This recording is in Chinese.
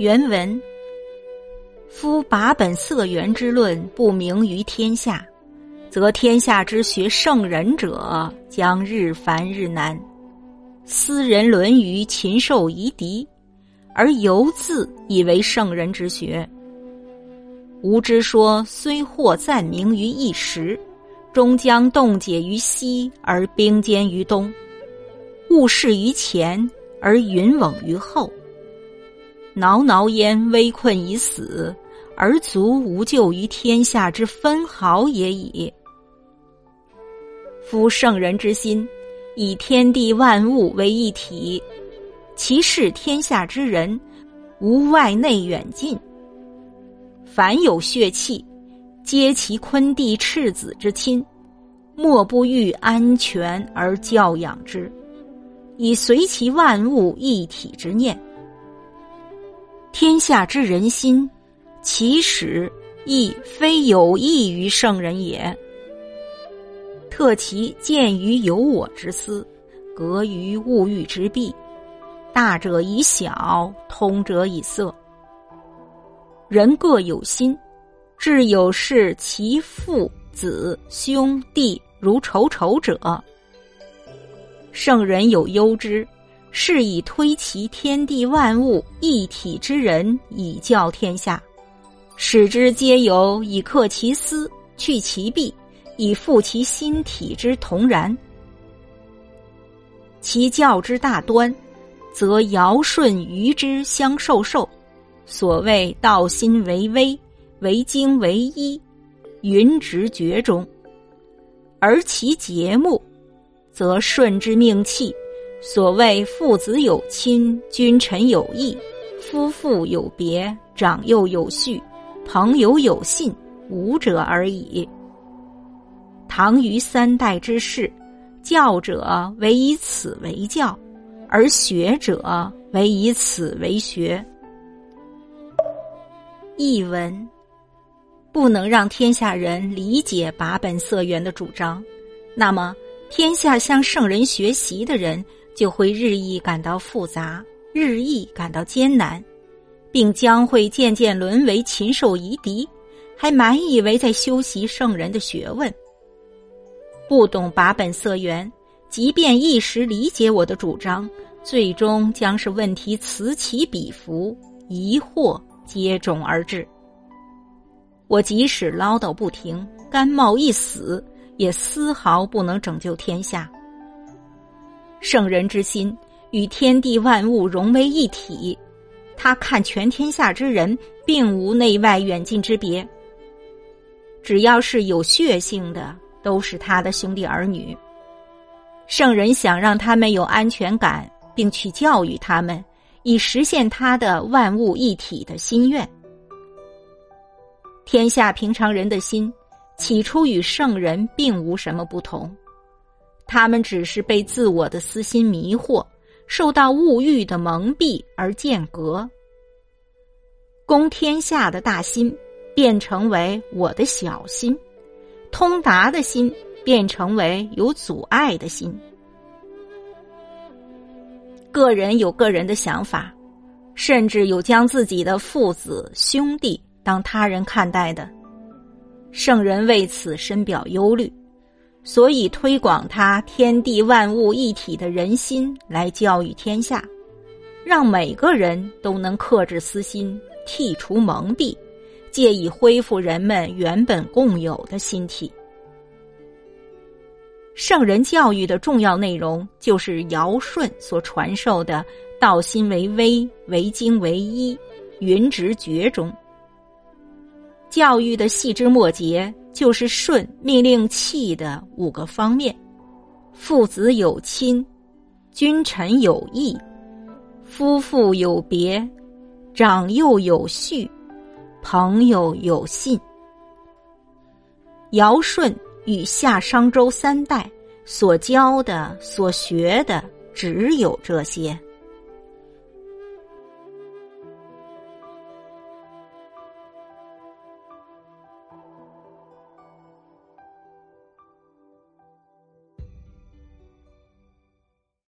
原文：夫把本色源之论不明于天下，则天下之学圣人者将日繁日难。斯人沦于禽兽夷狄，而犹自以为圣人之学。吾之说虽获暂名于一时，终将冻结于西而冰坚于东，物事于前而云往于后。挠挠焉危困已死，而足无救于天下之分毫也已。夫圣人之心，以天地万物为一体，其视天下之人，无外内远近。凡有血气，皆其昆弟赤子之亲，莫不欲安全而教养之，以随其万物一体之念。天下之人心，其始亦非有益于圣人也。特其见于有我之思，格于物欲之弊，大者以小，通者以色。人各有心，至有事其父子兄弟如仇仇者，圣人有忧之，是以推其天地万物一体之人以教天下，使之皆有以克其私，去其弊，以复其心体之同然。其教之大端，则尧舜禹之相授受。所谓道心为微，为精为一，云直觉中；而其节目，则顺之命气。所谓父子有亲，君臣有义，夫妇有别，长幼有序，朋友有信，五者而已。唐虞三代之事，教者唯以此为教，而学者唯以此为学。译文：不能让天下人理解把本色源的主张，那么天下向圣人学习的人就会日益感到复杂，日益感到艰难，并将会渐渐沦为禽兽夷狄，还满以为在修习圣人的学问。不懂把本色源，即便一时理解我的主张，最终将是问题此起彼伏，疑惑。接踵而至，我即使唠叨不停，甘冒一死，也丝毫不能拯救天下。圣人之心与天地万物融为一体，他看全天下之人，并无内外远近之别。只要是有血性的，都是他的兄弟儿女。圣人想让他们有安全感，并去教育他们。以实现他的万物一体的心愿。天下平常人的心，起初与圣人并无什么不同，他们只是被自我的私心迷惑，受到物欲的蒙蔽而间隔。公天下的大心，变成为我的小心；通达的心，变成为有阻碍的心。个人有个人的想法，甚至有将自己的父子兄弟当他人看待的。圣人为此深表忧虑，所以推广他天地万物一体的人心来教育天下，让每个人都能克制私心，剔除蒙蔽，借以恢复人们原本共有的心体。圣人教育的重要内容，就是尧舜所传授的“道心为微，为精为一，云直觉中”。教育的细枝末节，就是舜命令气的五个方面：父子有亲，君臣有义，夫妇有别，长幼有序，朋友有信。尧舜。与夏商周三代所教的、所学的，只有这些。